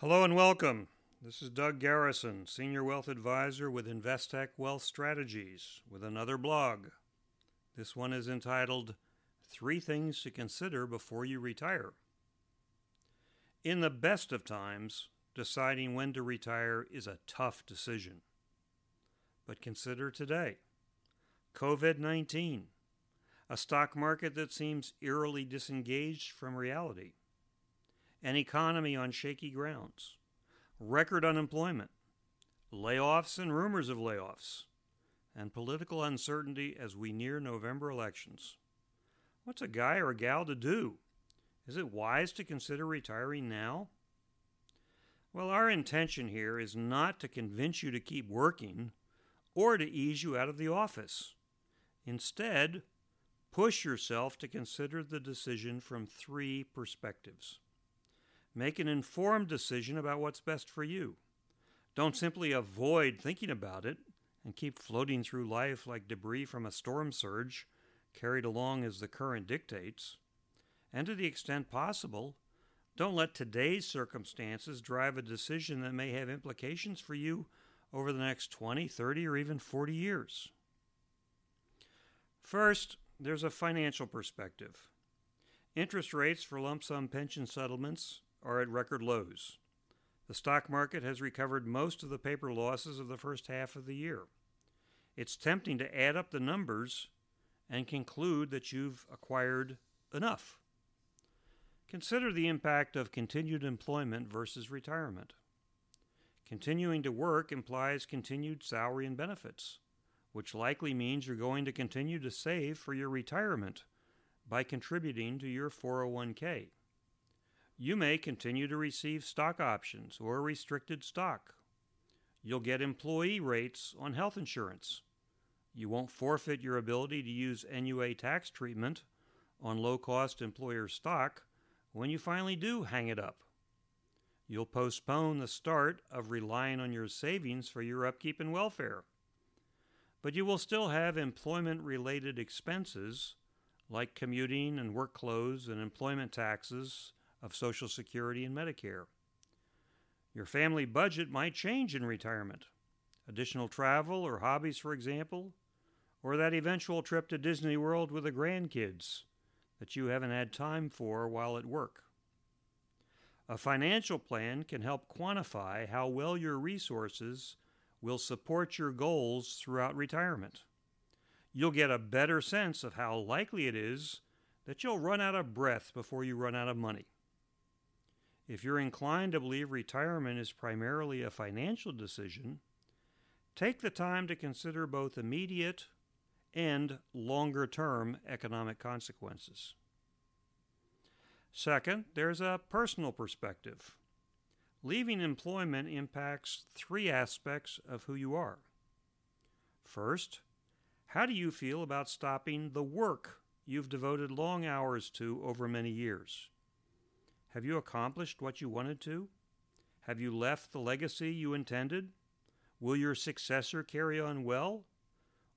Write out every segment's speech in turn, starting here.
Hello and welcome. This is Doug Garrison, Senior Wealth Advisor with Investec Wealth Strategies, with another blog. This one is entitled Three Things to Consider Before You Retire. In the best of times, deciding when to retire is a tough decision. But consider today COVID 19, a stock market that seems eerily disengaged from reality an economy on shaky grounds, record unemployment, layoffs and rumors of layoffs, and political uncertainty as we near November elections. What's a guy or a gal to do? Is it wise to consider retiring now? Well, our intention here is not to convince you to keep working or to ease you out of the office. Instead, push yourself to consider the decision from three perspectives. Make an informed decision about what's best for you. Don't simply avoid thinking about it and keep floating through life like debris from a storm surge, carried along as the current dictates. And to the extent possible, don't let today's circumstances drive a decision that may have implications for you over the next 20, 30, or even 40 years. First, there's a financial perspective. Interest rates for lump sum pension settlements are at record lows. The stock market has recovered most of the paper losses of the first half of the year. It's tempting to add up the numbers and conclude that you've acquired enough. Consider the impact of continued employment versus retirement. Continuing to work implies continued salary and benefits, which likely means you're going to continue to save for your retirement by contributing to your 401k you may continue to receive stock options or restricted stock. You'll get employee rates on health insurance. You won't forfeit your ability to use NUA tax treatment on low cost employer stock when you finally do hang it up. You'll postpone the start of relying on your savings for your upkeep and welfare. But you will still have employment related expenses like commuting and work clothes and employment taxes of Social Security and Medicare. Your family budget might change in retirement. Additional travel or hobbies, for example, or that eventual trip to Disney World with the grandkids that you haven't had time for while at work. A financial plan can help quantify how well your resources will support your goals throughout retirement. You'll get a better sense of how likely it is that you'll run out of breath before you run out of money. If you're inclined to believe retirement is primarily a financial decision, take the time to consider both immediate and longer term economic consequences. Second, there's a personal perspective. Leaving employment impacts three aspects of who you are. First, how do you feel about stopping the work you've devoted long hours to over many years? Have you accomplished what you wanted to? Have you left the legacy you intended? Will your successor carry on well?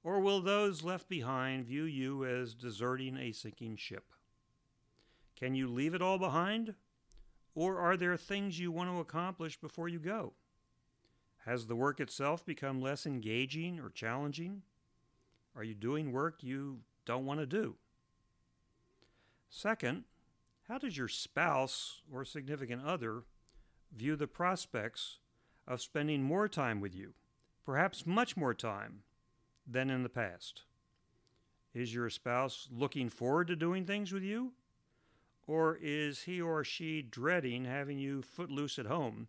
Or will those left behind view you as deserting a sinking ship? Can you leave it all behind? Or are there things you want to accomplish before you go? Has the work itself become less engaging or challenging? Are you doing work you don't want to do? Second, how does your spouse or significant other view the prospects of spending more time with you, perhaps much more time than in the past? Is your spouse looking forward to doing things with you? Or is he or she dreading having you footloose at home,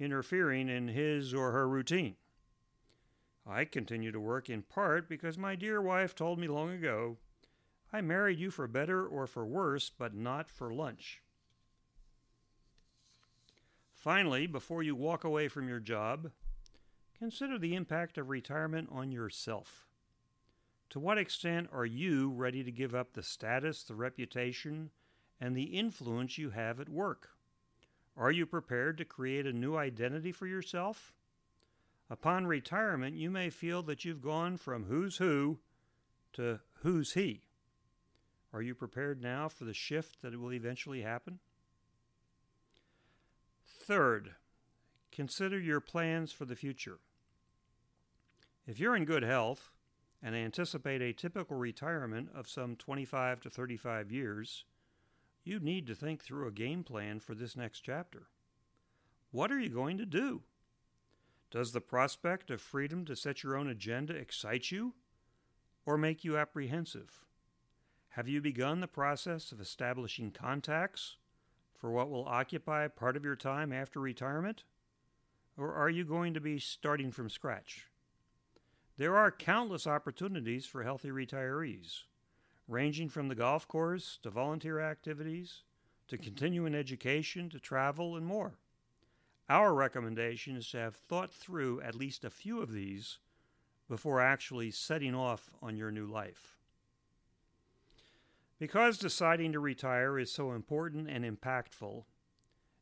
interfering in his or her routine? I continue to work in part because my dear wife told me long ago I married you for better or for worse, but not for lunch. Finally, before you walk away from your job, consider the impact of retirement on yourself. To what extent are you ready to give up the status, the reputation, and the influence you have at work? Are you prepared to create a new identity for yourself? Upon retirement, you may feel that you've gone from who's who to who's he. Are you prepared now for the shift that will eventually happen? Third, consider your plans for the future. If you're in good health and anticipate a typical retirement of some 25 to 35 years, you need to think through a game plan for this next chapter. What are you going to do? Does the prospect of freedom to set your own agenda excite you or make you apprehensive? Have you begun the process of establishing contacts for what will occupy part of your time after retirement? Or are you going to be starting from scratch? There are countless opportunities for healthy retirees, ranging from the golf course to volunteer activities to continuing education to travel and more. Our recommendation is to have thought through at least a few of these before actually setting off on your new life. Because deciding to retire is so important and impactful,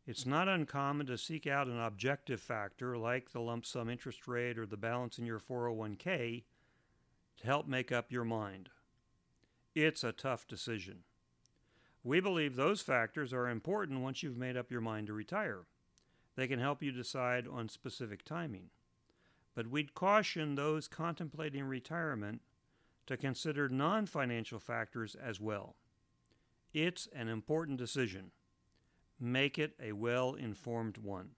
it's not uncommon to seek out an objective factor like the lump sum interest rate or the balance in your 401k to help make up your mind. It's a tough decision. We believe those factors are important once you've made up your mind to retire. They can help you decide on specific timing. But we'd caution those contemplating retirement to consider non financial factors as well. It's an important decision. Make it a well informed one.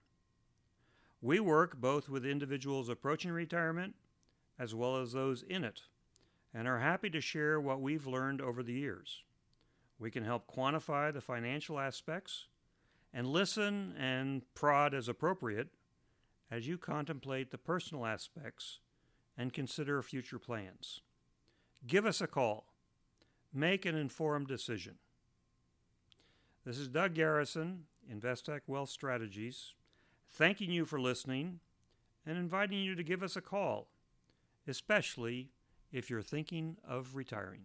We work both with individuals approaching retirement as well as those in it, and are happy to share what we've learned over the years. We can help quantify the financial aspects and listen and prod as appropriate as you contemplate the personal aspects and consider future plans. Give us a call. Make an informed decision. This is Doug Garrison, Investec Wealth Strategies, thanking you for listening and inviting you to give us a call, especially if you're thinking of retiring.